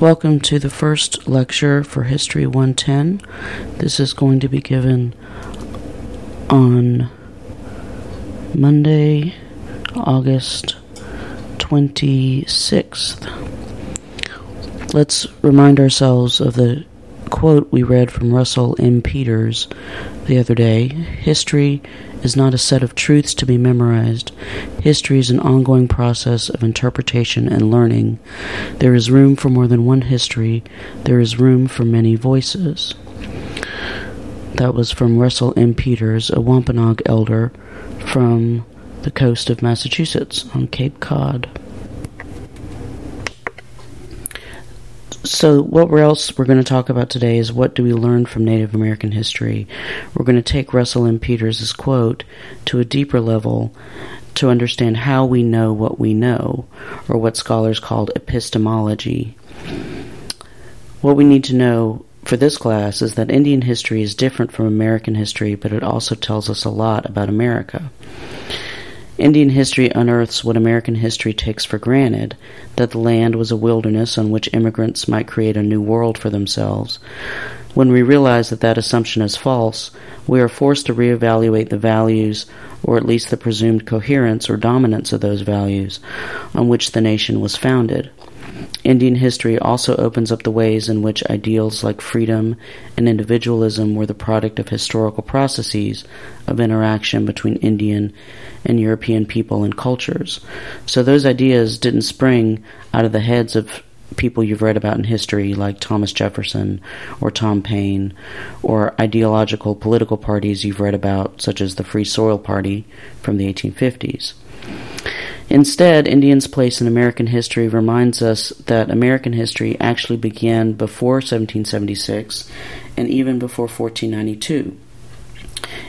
Welcome to the first lecture for History 110. This is going to be given on Monday, August 26th. Let's remind ourselves of the quote we read from Russell M. Peters the other day History is not a set of truths to be memorized. History is an ongoing process of interpretation and learning. There is room for more than one history, there is room for many voices. That was from Russell M. Peters, a Wampanoag elder from the coast of Massachusetts on Cape Cod. So, what we're else we're going to talk about today is what do we learn from Native American history? We're going to take Russell M. Peters' quote to a deeper level to understand how we know what we know, or what scholars called epistemology. What we need to know for this class is that Indian history is different from American history, but it also tells us a lot about America. Indian history unearths what American history takes for granted that the land was a wilderness on which immigrants might create a new world for themselves. When we realize that that assumption is false, we are forced to reevaluate the values, or at least the presumed coherence or dominance of those values, on which the nation was founded. Indian history also opens up the ways in which ideals like freedom and individualism were the product of historical processes of interaction between Indian and European people and cultures. So those ideas didn't spring out of the heads of people you've read about in history like Thomas Jefferson or Tom Paine or ideological political parties you've read about such as the Free Soil Party from the 1850s. Instead, Indians' place in American history reminds us that American history actually began before 1776 and even before 1492.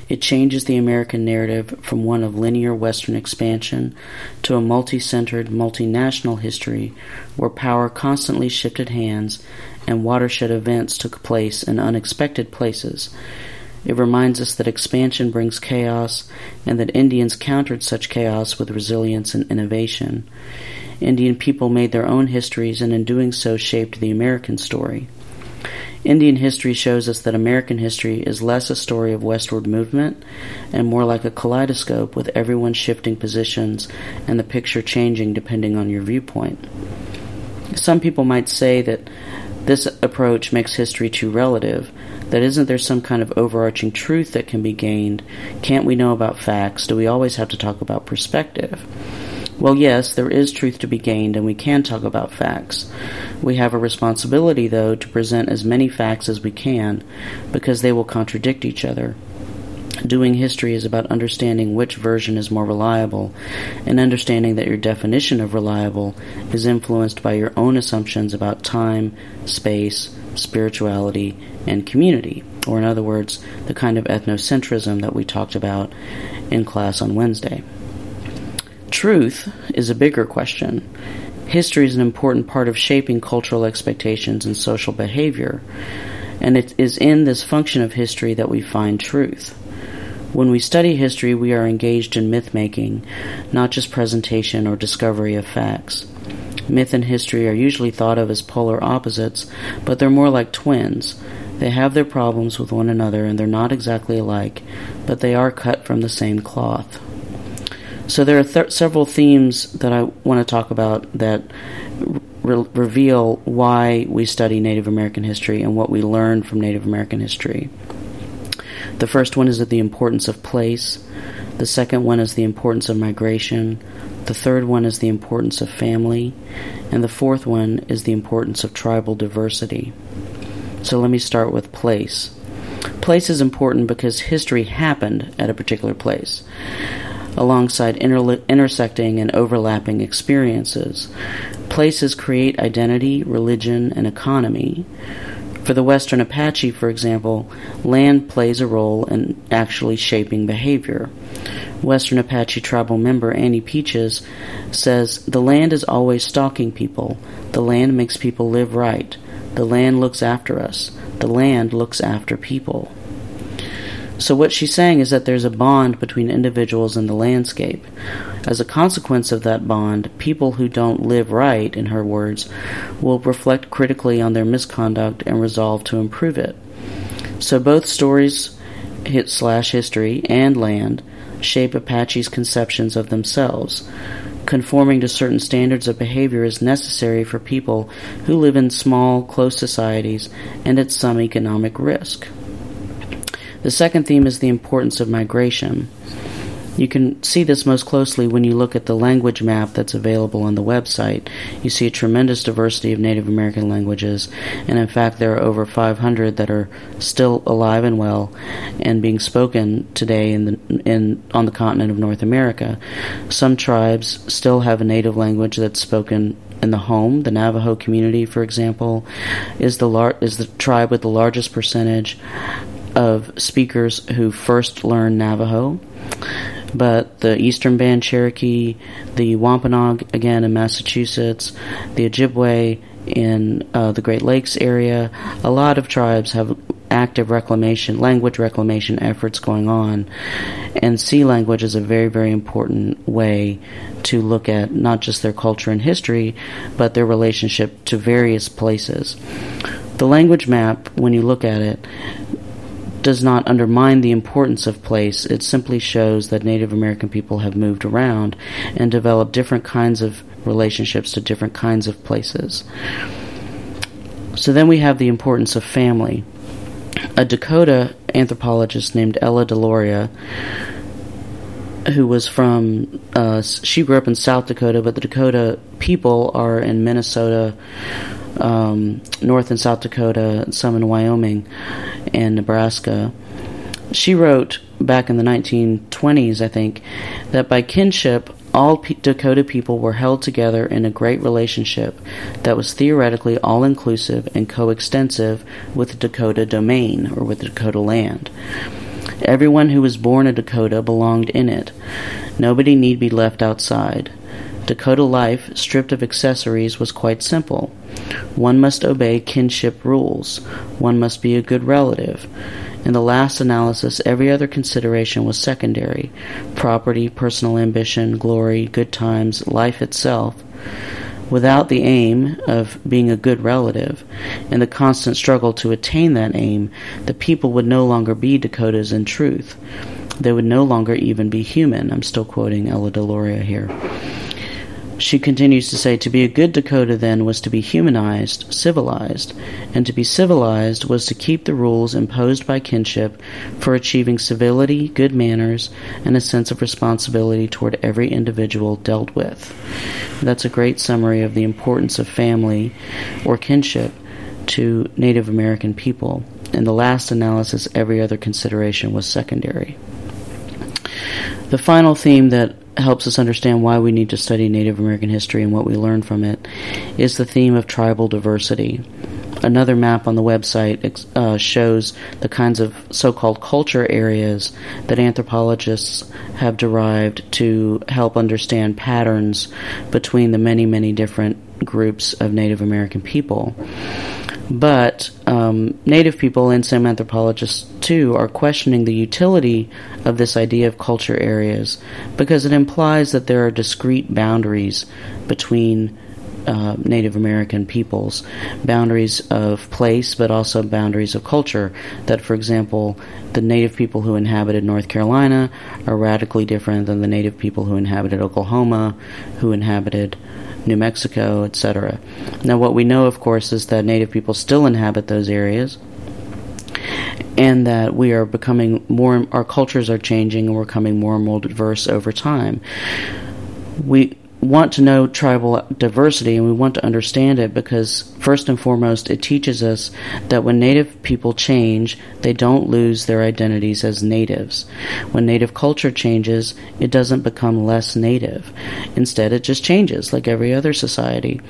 It changes the American narrative from one of linear Western expansion to a multi centered, multinational history where power constantly shifted hands and watershed events took place in unexpected places, it reminds us that expansion brings chaos and that Indians countered such chaos with resilience and innovation. Indian people made their own histories and in doing so shaped the American story. Indian history shows us that American history is less a story of westward movement and more like a kaleidoscope with everyone shifting positions and the picture changing depending on your viewpoint. Some people might say that this approach makes history too relative, that isn't there some kind of overarching truth that can be gained? Can't we know about facts? Do we always have to talk about perspective? Well, yes, there is truth to be gained, and we can talk about facts. We have a responsibility, though, to present as many facts as we can, because they will contradict each other. Doing history is about understanding which version is more reliable, and understanding that your definition of reliable is influenced by your own assumptions about time, space, spirituality, and community, or in other words, the kind of ethnocentrism that we talked about in class on Wednesday. Truth is a bigger question. History is an important part of shaping cultural expectations and social behavior, and it is in this function of history that we find truth. When we study history, we are engaged in myth making, not just presentation or discovery of facts. Myth and history are usually thought of as polar opposites, but they're more like twins. They have their problems with one another and they're not exactly alike, but they are cut from the same cloth. So there are th- several themes that I want to talk about that re- reveal why we study Native American history and what we learn from Native American history. The first one is the importance of place. The second one is the importance of migration. The third one is the importance of family. And the fourth one is the importance of tribal diversity. So let me start with place. Place is important because history happened at a particular place, alongside inter- intersecting and overlapping experiences. Places create identity, religion, and economy. For the Western Apache, for example, land plays a role in actually shaping behavior. Western Apache tribal member Annie Peaches says the land is always stalking people. The land makes people live right. The land looks after us. The land looks after people. So, what she's saying is that there's a bond between individuals and the landscape. As a consequence of that bond, people who don't live right, in her words, will reflect critically on their misconduct and resolve to improve it. So, both stories hit slash history and land shape Apache's conceptions of themselves. Conforming to certain standards of behavior is necessary for people who live in small, close societies and at some economic risk. The second theme is the importance of migration. You can see this most closely when you look at the language map that's available on the website. You see a tremendous diversity of Native American languages, and in fact, there are over 500 that are still alive and well and being spoken today in the, in, on the continent of North America. Some tribes still have a native language that's spoken in the home. The Navajo community, for example, is the lar- is the tribe with the largest percentage of speakers who first learned Navajo. But the Eastern Band Cherokee, the Wampanoag, again in Massachusetts, the Ojibwe in uh, the Great Lakes area, a lot of tribes have active reclamation, language reclamation efforts going on. And C language is a very, very important way to look at not just their culture and history, but their relationship to various places. The language map, when you look at it, does not undermine the importance of place. It simply shows that Native American people have moved around and developed different kinds of relationships to different kinds of places. So then we have the importance of family. A Dakota anthropologist named Ella Deloria, who was from, uh, she grew up in South Dakota, but the Dakota people are in Minnesota, um, North and South Dakota, some in Wyoming and Nebraska. She wrote back in the 1920s, I think, that by kinship, all P- Dakota people were held together in a great relationship that was theoretically all inclusive and coextensive with the Dakota domain or with the Dakota land. Everyone who was born a Dakota belonged in it. Nobody need be left outside. Dakota life, stripped of accessories, was quite simple. One must obey kinship rules. One must be a good relative. In the last analysis, every other consideration was secondary property, personal ambition, glory, good times, life itself. Without the aim of being a good relative and the constant struggle to attain that aim, the people would no longer be Dakotas in truth. They would no longer even be human. I'm still quoting Ella Deloria here. She continues to say to be a good Dakota then was to be humanized, civilized, and to be civilized was to keep the rules imposed by kinship for achieving civility, good manners, and a sense of responsibility toward every individual dealt with. That's a great summary of the importance of family or kinship to Native American people. In the last analysis, every other consideration was secondary. The final theme that helps us understand why we need to study Native American history and what we learn from it is the theme of tribal diversity. Another map on the website uh, shows the kinds of so called culture areas that anthropologists have derived to help understand patterns between the many, many different groups of Native American people. But um, Native people and some anthropologists too are questioning the utility of this idea of culture areas because it implies that there are discrete boundaries between uh, Native American peoples, boundaries of place, but also boundaries of culture. That, for example, the Native people who inhabited North Carolina are radically different than the Native people who inhabited Oklahoma, who inhabited New Mexico, etc. Now, what we know, of course, is that Native people still inhabit those areas, and that we are becoming more, our cultures are changing, and we're becoming more and more diverse over time. We want to know tribal diversity and we want to understand it because, first and foremost, it teaches us that when Native people change, they don't lose their identities as natives. When Native culture changes, it doesn't become less Native. Instead, it just changes like every other society.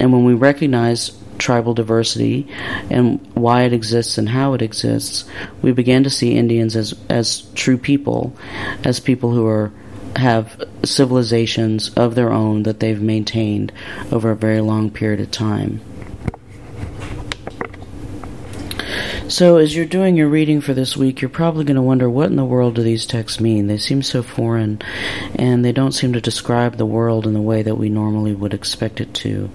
And when we recognize tribal diversity and why it exists and how it exists, we begin to see Indians as, as true people, as people who are have civilizations of their own that they've maintained over a very long period of time. So, as you're doing your reading for this week, you're probably going to wonder what in the world do these texts mean? They seem so foreign, and they don't seem to describe the world in the way that we normally would expect it to.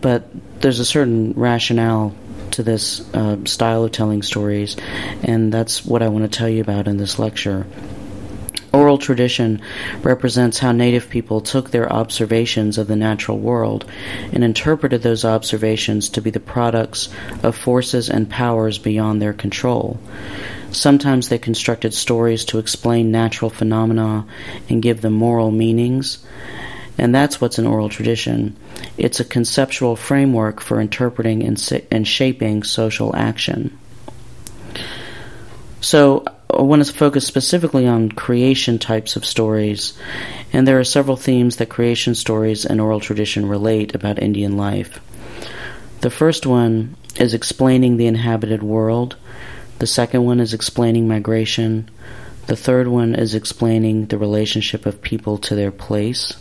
But there's a certain rationale to this uh, style of telling stories, and that's what I want to tell you about in this lecture. Oral tradition represents how Native people took their observations of the natural world and interpreted those observations to be the products of forces and powers beyond their control. Sometimes they constructed stories to explain natural phenomena and give them moral meanings. And that's what's an oral tradition. It's a conceptual framework for interpreting and, and shaping social action. So, I want to focus specifically on creation types of stories, and there are several themes that creation stories and oral tradition relate about Indian life. The first one is explaining the inhabited world, the second one is explaining migration, the third one is explaining the relationship of people to their place.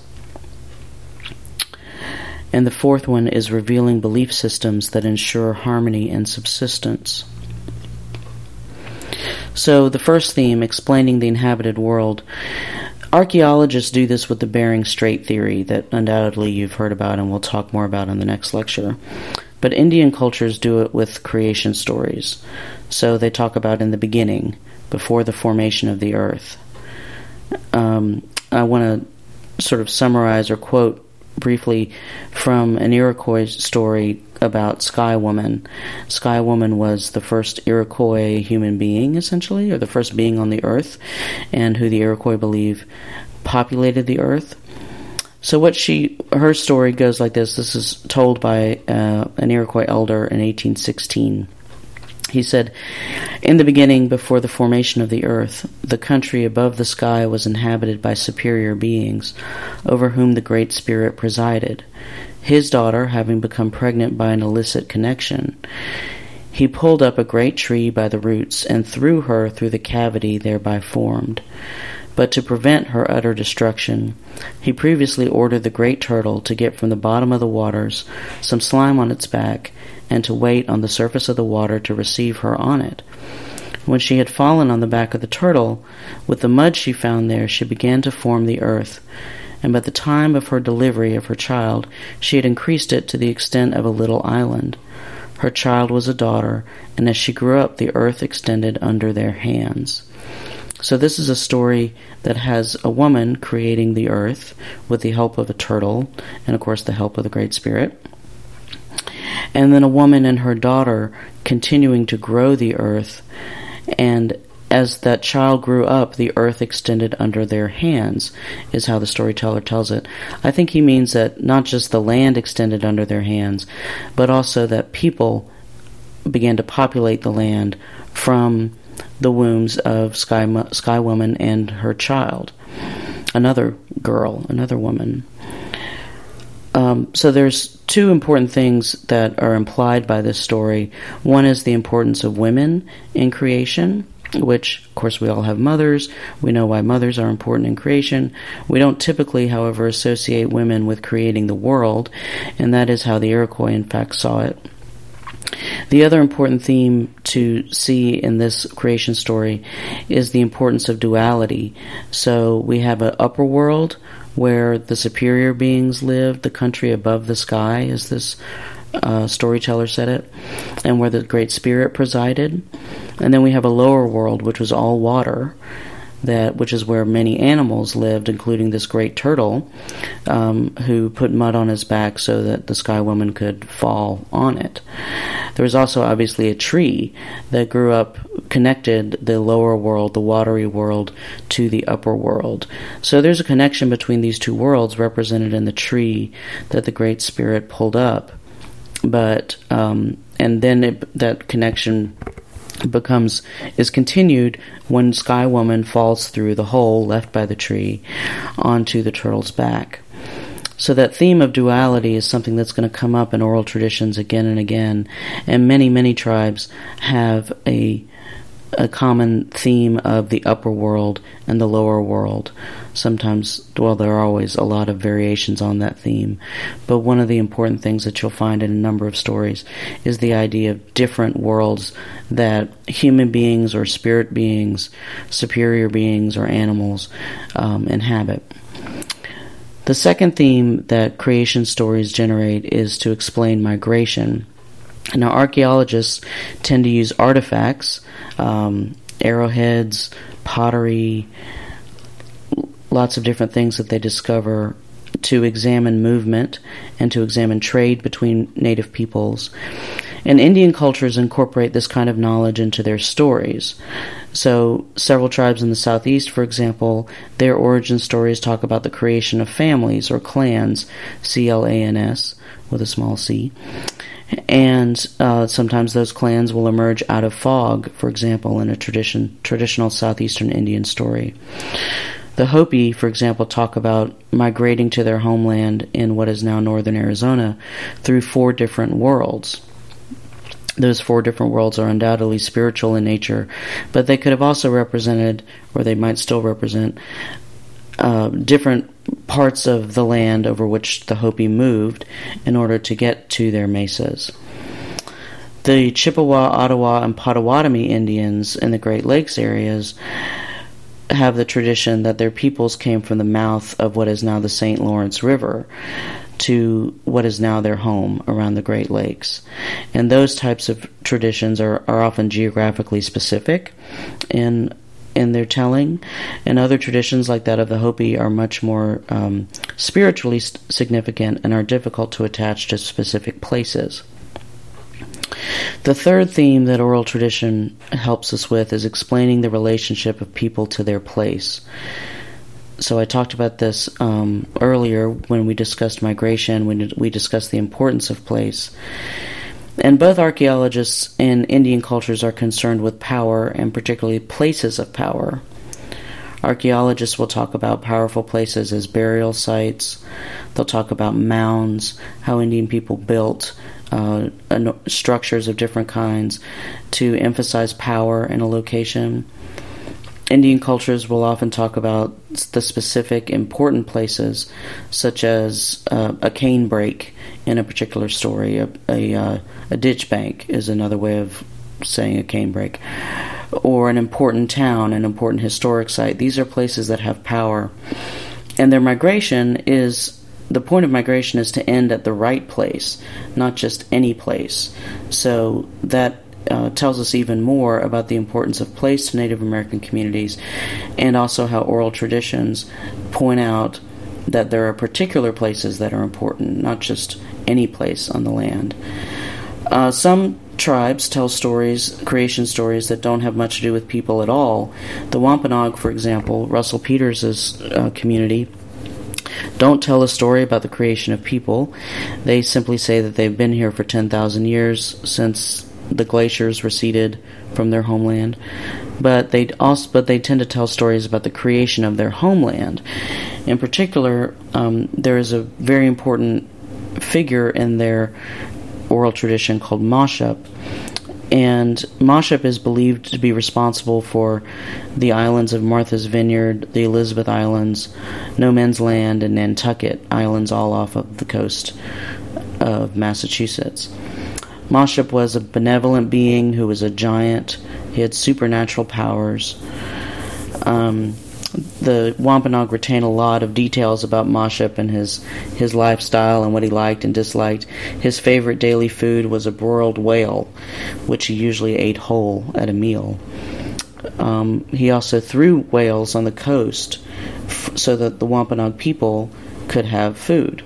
And the fourth one is revealing belief systems that ensure harmony and subsistence. So, the first theme, explaining the inhabited world, archaeologists do this with the Bering Strait theory that undoubtedly you've heard about and we'll talk more about in the next lecture. But Indian cultures do it with creation stories. So, they talk about in the beginning, before the formation of the earth. Um, I want to sort of summarize or quote briefly from an Iroquois story about Sky Woman. Sky Woman was the first Iroquois human being, essentially, or the first being on the earth, and who the Iroquois believe populated the earth. So what she her story goes like this. This is told by uh, an Iroquois elder in 1816. He said, In the beginning, before the formation of the earth, the country above the sky was inhabited by superior beings, over whom the Great Spirit presided. His daughter having become pregnant by an illicit connection, he pulled up a great tree by the roots and threw her through the cavity thereby formed. But to prevent her utter destruction, he previously ordered the great turtle to get from the bottom of the waters some slime on its back and to wait on the surface of the water to receive her on it. When she had fallen on the back of the turtle, with the mud she found there, she began to form the earth. And by the time of her delivery of her child, she had increased it to the extent of a little island. Her child was a daughter, and as she grew up, the earth extended under their hands. So, this is a story that has a woman creating the earth with the help of a turtle, and of course, the help of the Great Spirit and then a woman and her daughter continuing to grow the earth and as that child grew up, the earth extended under their hands, is how the storyteller tells it. I think he means that not just the land extended under their hands, but also that people began to populate the land from the wombs of Sky, Sky Woman and her child, another girl, another woman. Um, so there's two important things that are implied by this story. One is the importance of women in creation, which, of course, we all have mothers. We know why mothers are important in creation. We don't typically, however, associate women with creating the world, and that is how the Iroquois, in fact, saw it. The other important theme to see in this creation story is the importance of duality. So we have an upper world where the superior beings live, the country above the sky, is this uh, storyteller said it, and where the Great Spirit presided. And then we have a lower world, which was all water, that which is where many animals lived, including this great turtle, um, who put mud on his back so that the Sky Woman could fall on it. There was also obviously a tree that grew up, connected the lower world, the watery world, to the upper world. So there's a connection between these two worlds represented in the tree that the Great Spirit pulled up. But um, and then it, that connection becomes is continued when Sky Woman falls through the hole left by the tree onto the turtle's back. So that theme of duality is something that's going to come up in oral traditions again and again, and many many tribes have a a common theme of the upper world and the lower world. Sometimes, well, there are always a lot of variations on that theme, but one of the important things that you'll find in a number of stories is the idea of different worlds that human beings or spirit beings, superior beings or animals um, inhabit. The second theme that creation stories generate is to explain migration. Now, archaeologists tend to use artifacts, um, arrowheads, pottery, lots of different things that they discover to examine movement and to examine trade between native peoples. And Indian cultures incorporate this kind of knowledge into their stories. So, several tribes in the southeast, for example, their origin stories talk about the creation of families or clans, C L A N S, with a small c, and uh, sometimes those clans will emerge out of fog, for example, in a tradition traditional southeastern Indian story. The Hopi, for example, talk about migrating to their homeland in what is now northern Arizona through four different worlds. Those four different worlds are undoubtedly spiritual in nature, but they could have also represented, or they might still represent, uh, different parts of the land over which the Hopi moved in order to get to their mesas. The Chippewa, Ottawa, and Potawatomi Indians in the Great Lakes areas have the tradition that their peoples came from the mouth of what is now the St. Lawrence River to what is now their home around the Great Lakes. And those types of traditions are, are often geographically specific in in their telling, and other traditions like that of the Hopi are much more um, spiritually significant and are difficult to attach to specific places. The third theme that oral tradition helps us with is explaining the relationship of people to their place. So I talked about this um, earlier when we discussed migration, when we discussed the importance of place. And both archaeologists and Indian cultures are concerned with power and particularly places of power. Archaeologists will talk about powerful places as burial sites. They'll talk about mounds, how Indian people built uh, structures of different kinds to emphasize power in a location. Indian cultures will often talk about the specific important places, such as uh, a cane break in a particular story. A, a, uh, a, ditch bank is another way of saying a canebrake. Or an important town, an important historic site. These are places that have power. And their migration is the point of migration is to end at the right place, not just any place. So that uh, tells us even more about the importance of place to Native American communities and also how oral traditions point out that there are particular places that are important, not just any place on the land. Uh, some tribes tell stories, creation stories, that don't have much to do with people at all. The Wampanoag, for example, Russell Peters' uh, community, don't tell a story about the creation of people. They simply say that they've been here for 10,000 years since the glaciers receded from their homeland. But they also, but they tend to tell stories about the creation of their homeland. In particular, um, there is a very important figure in their oral tradition called Moshup, and Moshup is believed to be responsible for the islands of Martha's Vineyard, the Elizabeth Islands, No Man's Land, and Nantucket islands, all off of the coast of Massachusetts. Moshup was a benevolent being who was a giant. He had supernatural powers. Um, the Wampanoag retain a lot of details about Moshup and his his lifestyle and what he liked and disliked. His favorite daily food was a broiled whale, which he usually ate whole at a meal. Um, he also threw whales on the coast f- so that the Wampanoag people could have food.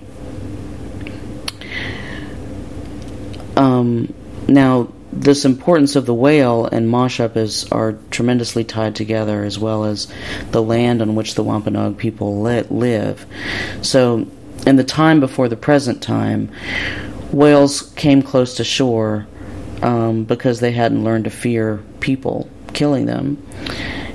Um, now, this importance of the whale and Moshup is are tremendously tied together, as well as the land on which the Wampanoag people live. So, in the time before the present time, whales came close to shore um, because they hadn't learned to fear people killing them.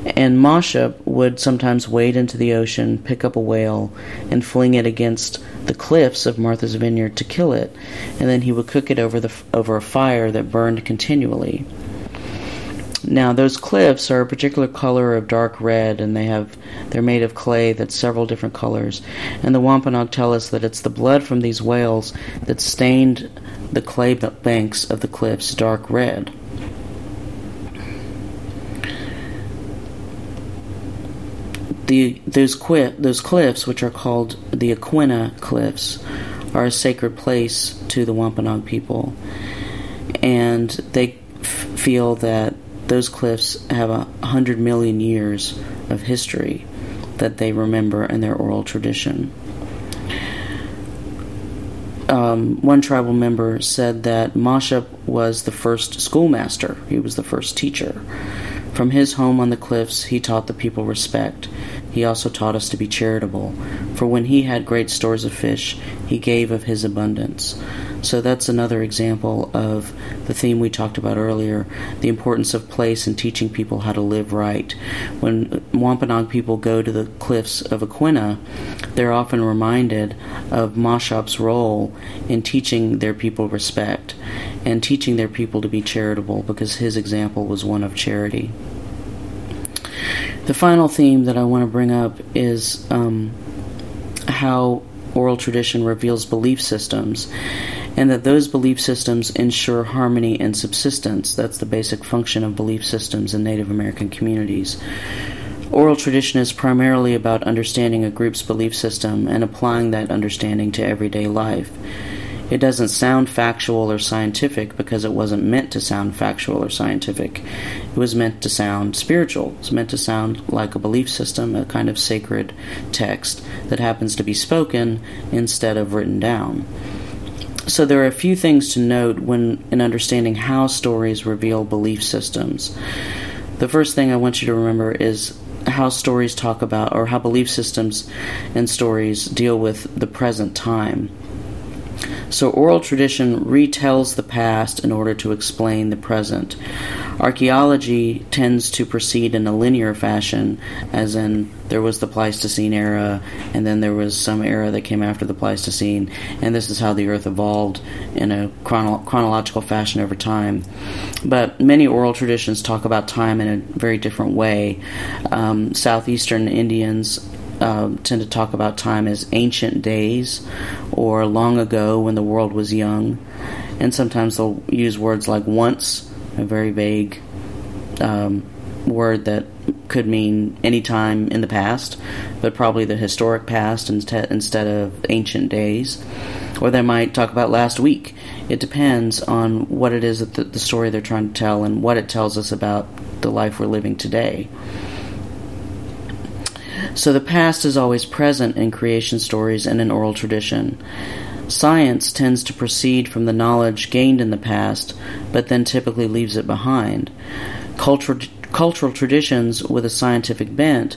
And Moshup would sometimes wade into the ocean, pick up a whale, and fling it against the cliffs of Martha's Vineyard to kill it, and then he would cook it over the over a fire that burned continually. Now those cliffs are a particular color of dark red, and they have they're made of clay that's several different colors. And the Wampanoag tell us that it's the blood from these whales that stained the clay banks of the cliffs dark red. The, those, qui- those cliffs, which are called the Aquinnah Cliffs, are a sacred place to the Wampanoag people, and they f- feel that those cliffs have a hundred million years of history that they remember in their oral tradition. Um, one tribal member said that Moshup was the first schoolmaster, he was the first teacher. From his home on the cliffs, he taught the people respect. He also taught us to be charitable, for when he had great stores of fish, he gave of his abundance. So that's another example of the theme we talked about earlier the importance of place and teaching people how to live right. When Wampanoag people go to the cliffs of Aquinnah, they're often reminded of Moshup's role in teaching their people respect and teaching their people to be charitable because his example was one of charity. The final theme that I want to bring up is um, how oral tradition reveals belief systems and that those belief systems ensure harmony and subsistence. That's the basic function of belief systems in Native American communities. Oral tradition is primarily about understanding a group's belief system and applying that understanding to everyday life. It doesn't sound factual or scientific because it wasn't meant to sound factual or scientific. It was meant to sound spiritual. It's meant to sound like a belief system, a kind of sacred text that happens to be spoken instead of written down. So there are a few things to note when in understanding how stories reveal belief systems. The first thing I want you to remember is how stories talk about or how belief systems and stories deal with the present time. So, oral tradition retells the past in order to explain the present. Archaeology tends to proceed in a linear fashion, as in there was the Pleistocene era, and then there was some era that came after the Pleistocene, and this is how the Earth evolved in a chrono- chronological fashion over time. But many oral traditions talk about time in a very different way. Um, Southeastern Indians uh, tend to talk about time as ancient days or long ago when the world was young. And sometimes they'll use words like once, a very vague um, word that could mean any time in the past, but probably the historic past instead of ancient days. Or they might talk about last week. It depends on what it is that the, the story they're trying to tell and what it tells us about the life we're living today. So the past is always present in creation stories and in oral tradition. Science tends to proceed from the knowledge gained in the past, but then typically leaves it behind. Cultural, cultural traditions with a scientific bent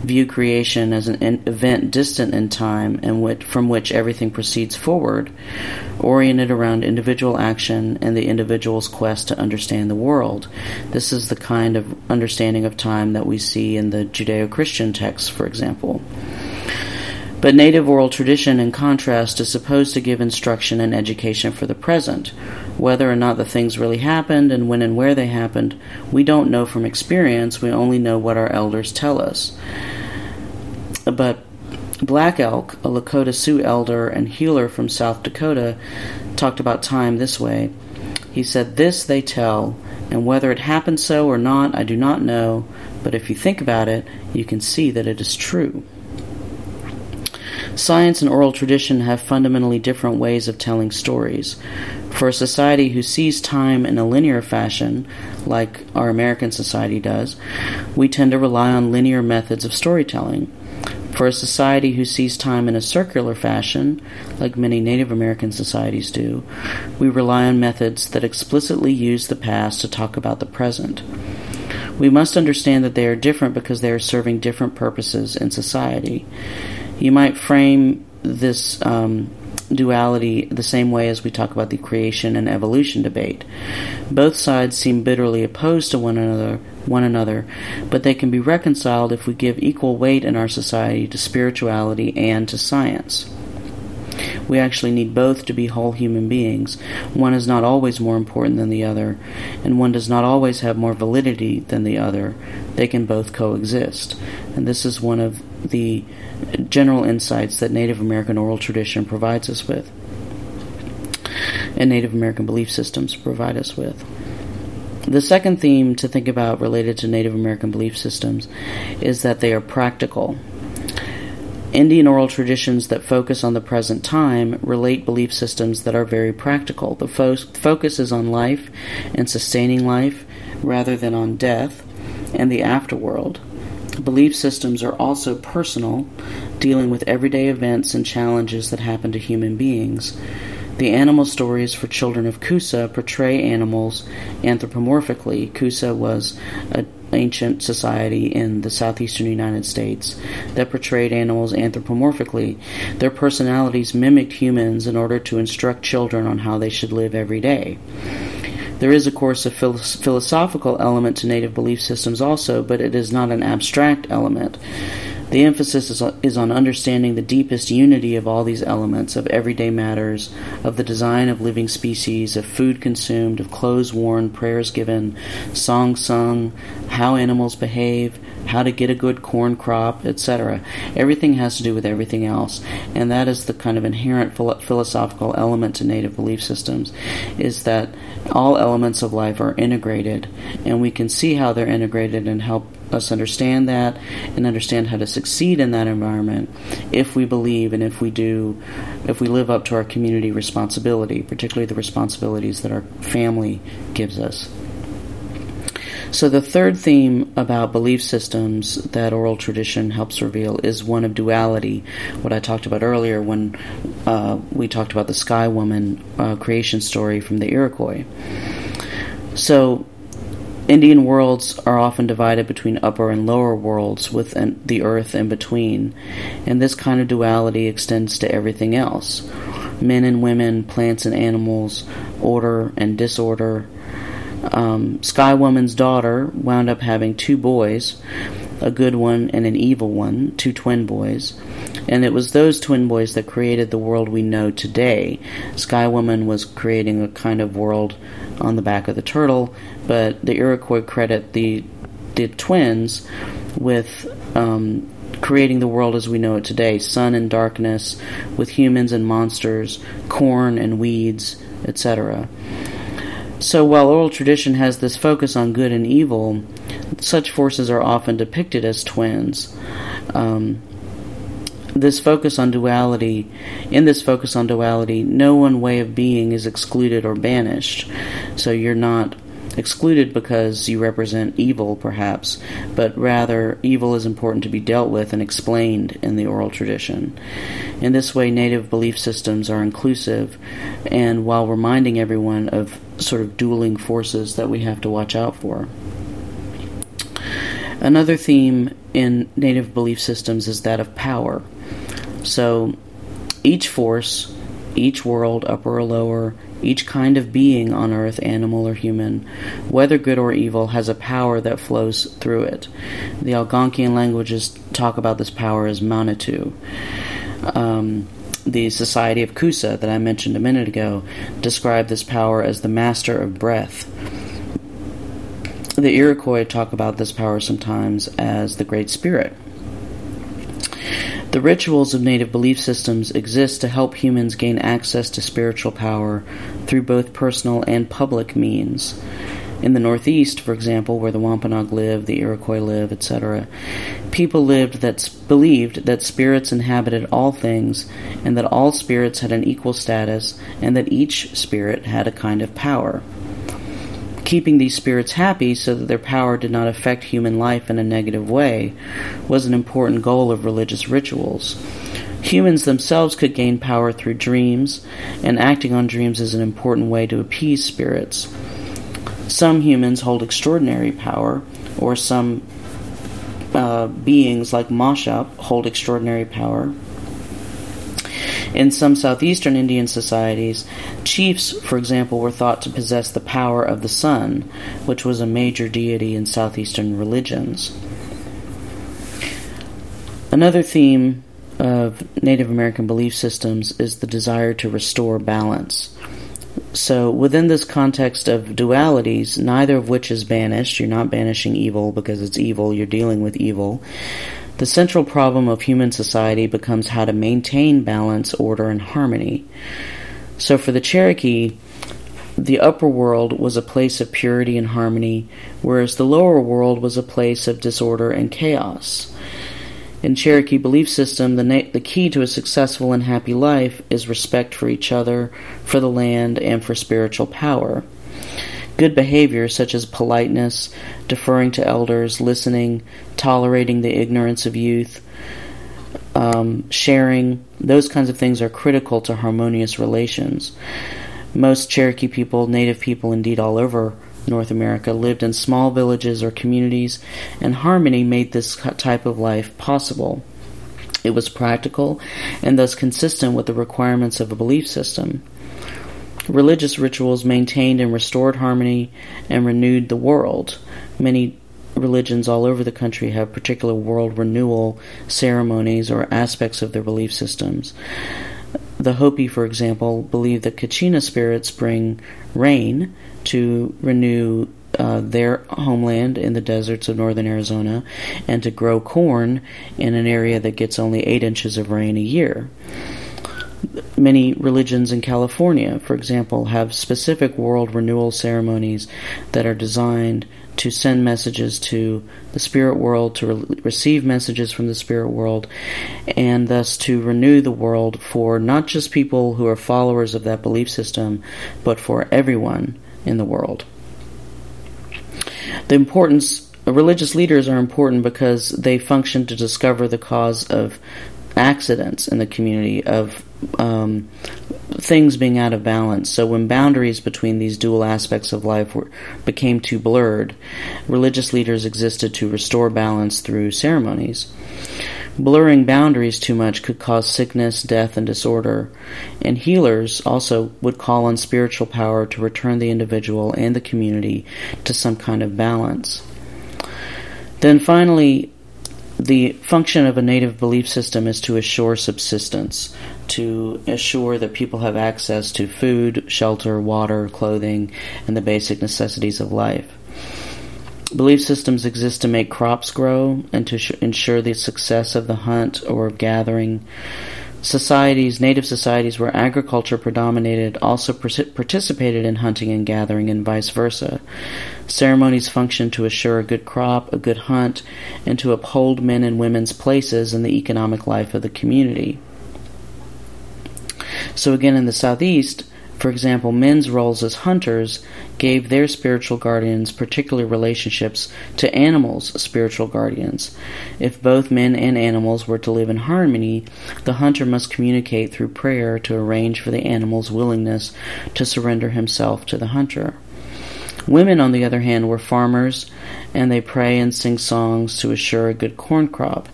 view creation as an event distant in time and which, from which everything proceeds forward, oriented around individual action and the individual's quest to understand the world. This is the kind of understanding of time that we see in the Judeo Christian texts, for example. But native oral tradition, in contrast, is supposed to give instruction and education for the present. Whether or not the things really happened and when and where they happened, we don't know from experience, we only know what our elders tell us. But Black Elk, a Lakota Sioux elder and healer from South Dakota, talked about time this way. He said, This they tell, and whether it happened so or not, I do not know, but if you think about it, you can see that it is true. Science and oral tradition have fundamentally different ways of telling stories. For a society who sees time in a linear fashion, like our American society does, we tend to rely on linear methods of storytelling. For a society who sees time in a circular fashion, like many Native American societies do, we rely on methods that explicitly use the past to talk about the present. We must understand that they are different because they are serving different purposes in society. You might frame this um, duality the same way as we talk about the creation and evolution debate. Both sides seem bitterly opposed to one another, one another, but they can be reconciled if we give equal weight in our society to spirituality and to science. We actually need both to be whole human beings. One is not always more important than the other, and one does not always have more validity than the other. They can both coexist. And this is one of the general insights that Native American oral tradition provides us with, and Native American belief systems provide us with. The second theme to think about related to Native American belief systems is that they are practical. Indian oral traditions that focus on the present time relate belief systems that are very practical. The fo- focus is on life and sustaining life rather than on death and the afterworld. Belief systems are also personal, dealing with everyday events and challenges that happen to human beings. The animal stories for children of Kusa portray animals anthropomorphically. Kusa was an ancient society in the southeastern United States that portrayed animals anthropomorphically. Their personalities mimicked humans in order to instruct children on how they should live every day. There is, of course, a philosophical element to native belief systems also, but it is not an abstract element. The emphasis is, is on understanding the deepest unity of all these elements, of everyday matters, of the design of living species, of food consumed, of clothes worn, prayers given, songs sung, how animals behave, how to get a good corn crop, etc. Everything has to do with everything else, and that is the kind of inherent philosophical element to native belief systems, is that all elements of life are integrated, and we can see how they're integrated and help us understand that and understand how to succeed in that environment if we believe and if we do, if we live up to our community responsibility, particularly the responsibilities that our family gives us. So, the third theme about belief systems that oral tradition helps reveal is one of duality, what I talked about earlier when uh, we talked about the Sky Woman uh, creation story from the Iroquois. So, Indian worlds are often divided between upper and lower worlds, with an, the earth in between, and this kind of duality extends to everything else men and women, plants and animals, order and disorder. Um, Sky Woman's daughter wound up having two boys, a good one and an evil one, two twin boys. And it was those twin boys that created the world we know today. Sky Woman was creating a kind of world on the back of the turtle, but the Iroquois credit the the twins with um, creating the world as we know it today sun and darkness, with humans and monsters, corn and weeds, etc. So while oral tradition has this focus on good and evil, such forces are often depicted as twins. Um, this focus on duality, in this focus on duality, no one way of being is excluded or banished. So you're not excluded because you represent evil, perhaps, but rather evil is important to be dealt with and explained in the oral tradition. In this way, native belief systems are inclusive, and while reminding everyone of sort of dueling forces that we have to watch out for. Another theme in native belief systems is that of power. So each force, each world, upper or lower, each kind of being on earth, animal or human, whether good or evil, has a power that flows through it. The Algonquian languages talk about this power as Manitou. Um, the Society of Kusa, that I mentioned a minute ago, describe this power as the master of breath. The Iroquois talk about this power sometimes as the Great Spirit. The rituals of native belief systems exist to help humans gain access to spiritual power through both personal and public means. In the Northeast, for example, where the Wampanoag live, the Iroquois live, etc., people lived that believed that spirits inhabited all things, and that all spirits had an equal status, and that each spirit had a kind of power keeping these spirits happy so that their power did not affect human life in a negative way was an important goal of religious rituals. Humans themselves could gain power through dreams, and acting on dreams is an important way to appease spirits. Some humans hold extraordinary power, or some uh, beings like Moshup hold extraordinary power. In some southeastern Indian societies, chiefs, for example, were thought to possess the power of the sun, which was a major deity in southeastern religions. Another theme of Native American belief systems is the desire to restore balance. So, within this context of dualities, neither of which is banished, you're not banishing evil because it's evil, you're dealing with evil. The central problem of human society becomes how to maintain balance, order, and harmony. So, for the Cherokee, the upper world was a place of purity and harmony, whereas the lower world was a place of disorder and chaos. In Cherokee belief system, the, na- the key to a successful and happy life is respect for each other, for the land, and for spiritual power. Good behavior, such as politeness, deferring to elders, listening, tolerating the ignorance of youth, um, sharing, those kinds of things are critical to harmonious relations. Most Cherokee people, Native people, indeed all over North America lived in small villages or communities, and harmony made this type of life possible. It was practical and thus consistent with the requirements of a belief system. Religious rituals maintained and restored harmony and renewed the world. Many religions all over the country have particular world renewal ceremonies or aspects of their belief systems. The Hopi, for example, believe that Kachina spirits bring rain to renew uh, their homeland in the deserts of northern Arizona and to grow corn in an area that gets only eight inches of rain a year. Many religions in California, for example, have specific world renewal ceremonies that are designed to send messages to the spirit world, to re- receive messages from the spirit world, and thus to renew the world for not just people who are followers of that belief system, but for everyone in the world. The importance religious leaders are important because they function to discover the cause of accidents in the community of um, things being out of balance. So when boundaries between these dual aspects of life were, became too blurred, religious leaders existed to restore balance through ceremonies. Blurring boundaries too much could cause sickness, death, and disorder, and healers also would call on spiritual power to return the individual and the community to some kind of balance. Then finally, the function of a native belief system is to assure subsistence, to assure that people have access to food, shelter, water, clothing, and the basic necessities of life. Belief systems exist to make crops grow and to sh- ensure the success of the hunt or of gathering. Societies, native societies where agriculture predominated, also participated in hunting and gathering, and vice versa. Ceremonies function to assure a good crop, a good hunt, and to uphold men and women's places in the economic life of the community. So, again, in the southeast, for example, men's roles as hunters gave their spiritual guardians particular relationships to animals' spiritual guardians. If both men and animals were to live in harmony, the hunter must communicate through prayer to arrange for the animal's willingness to surrender himself to the hunter. Women, on the other hand, were farmers, and they pray and sing songs to assure a good corn crop.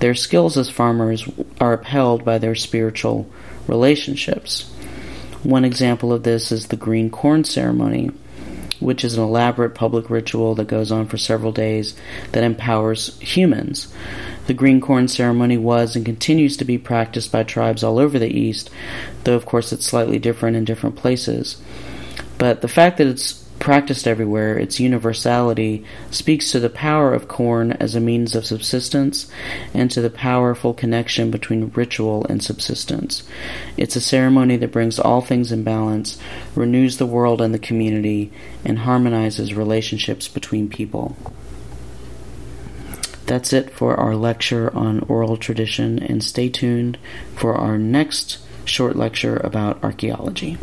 Their skills as farmers are upheld by their spiritual relationships. One example of this is the green corn ceremony, which is an elaborate public ritual that goes on for several days that empowers humans. The green corn ceremony was and continues to be practiced by tribes all over the East, though of course it's slightly different in different places. But the fact that it's practiced everywhere, its universality speaks to the power of corn as a means of subsistence and to the powerful connection between ritual and subsistence. It's a ceremony that brings all things in balance, renews the world and the community, and harmonizes relationships between people. That's it for our lecture on oral tradition, and stay tuned for our next short lecture about archaeology.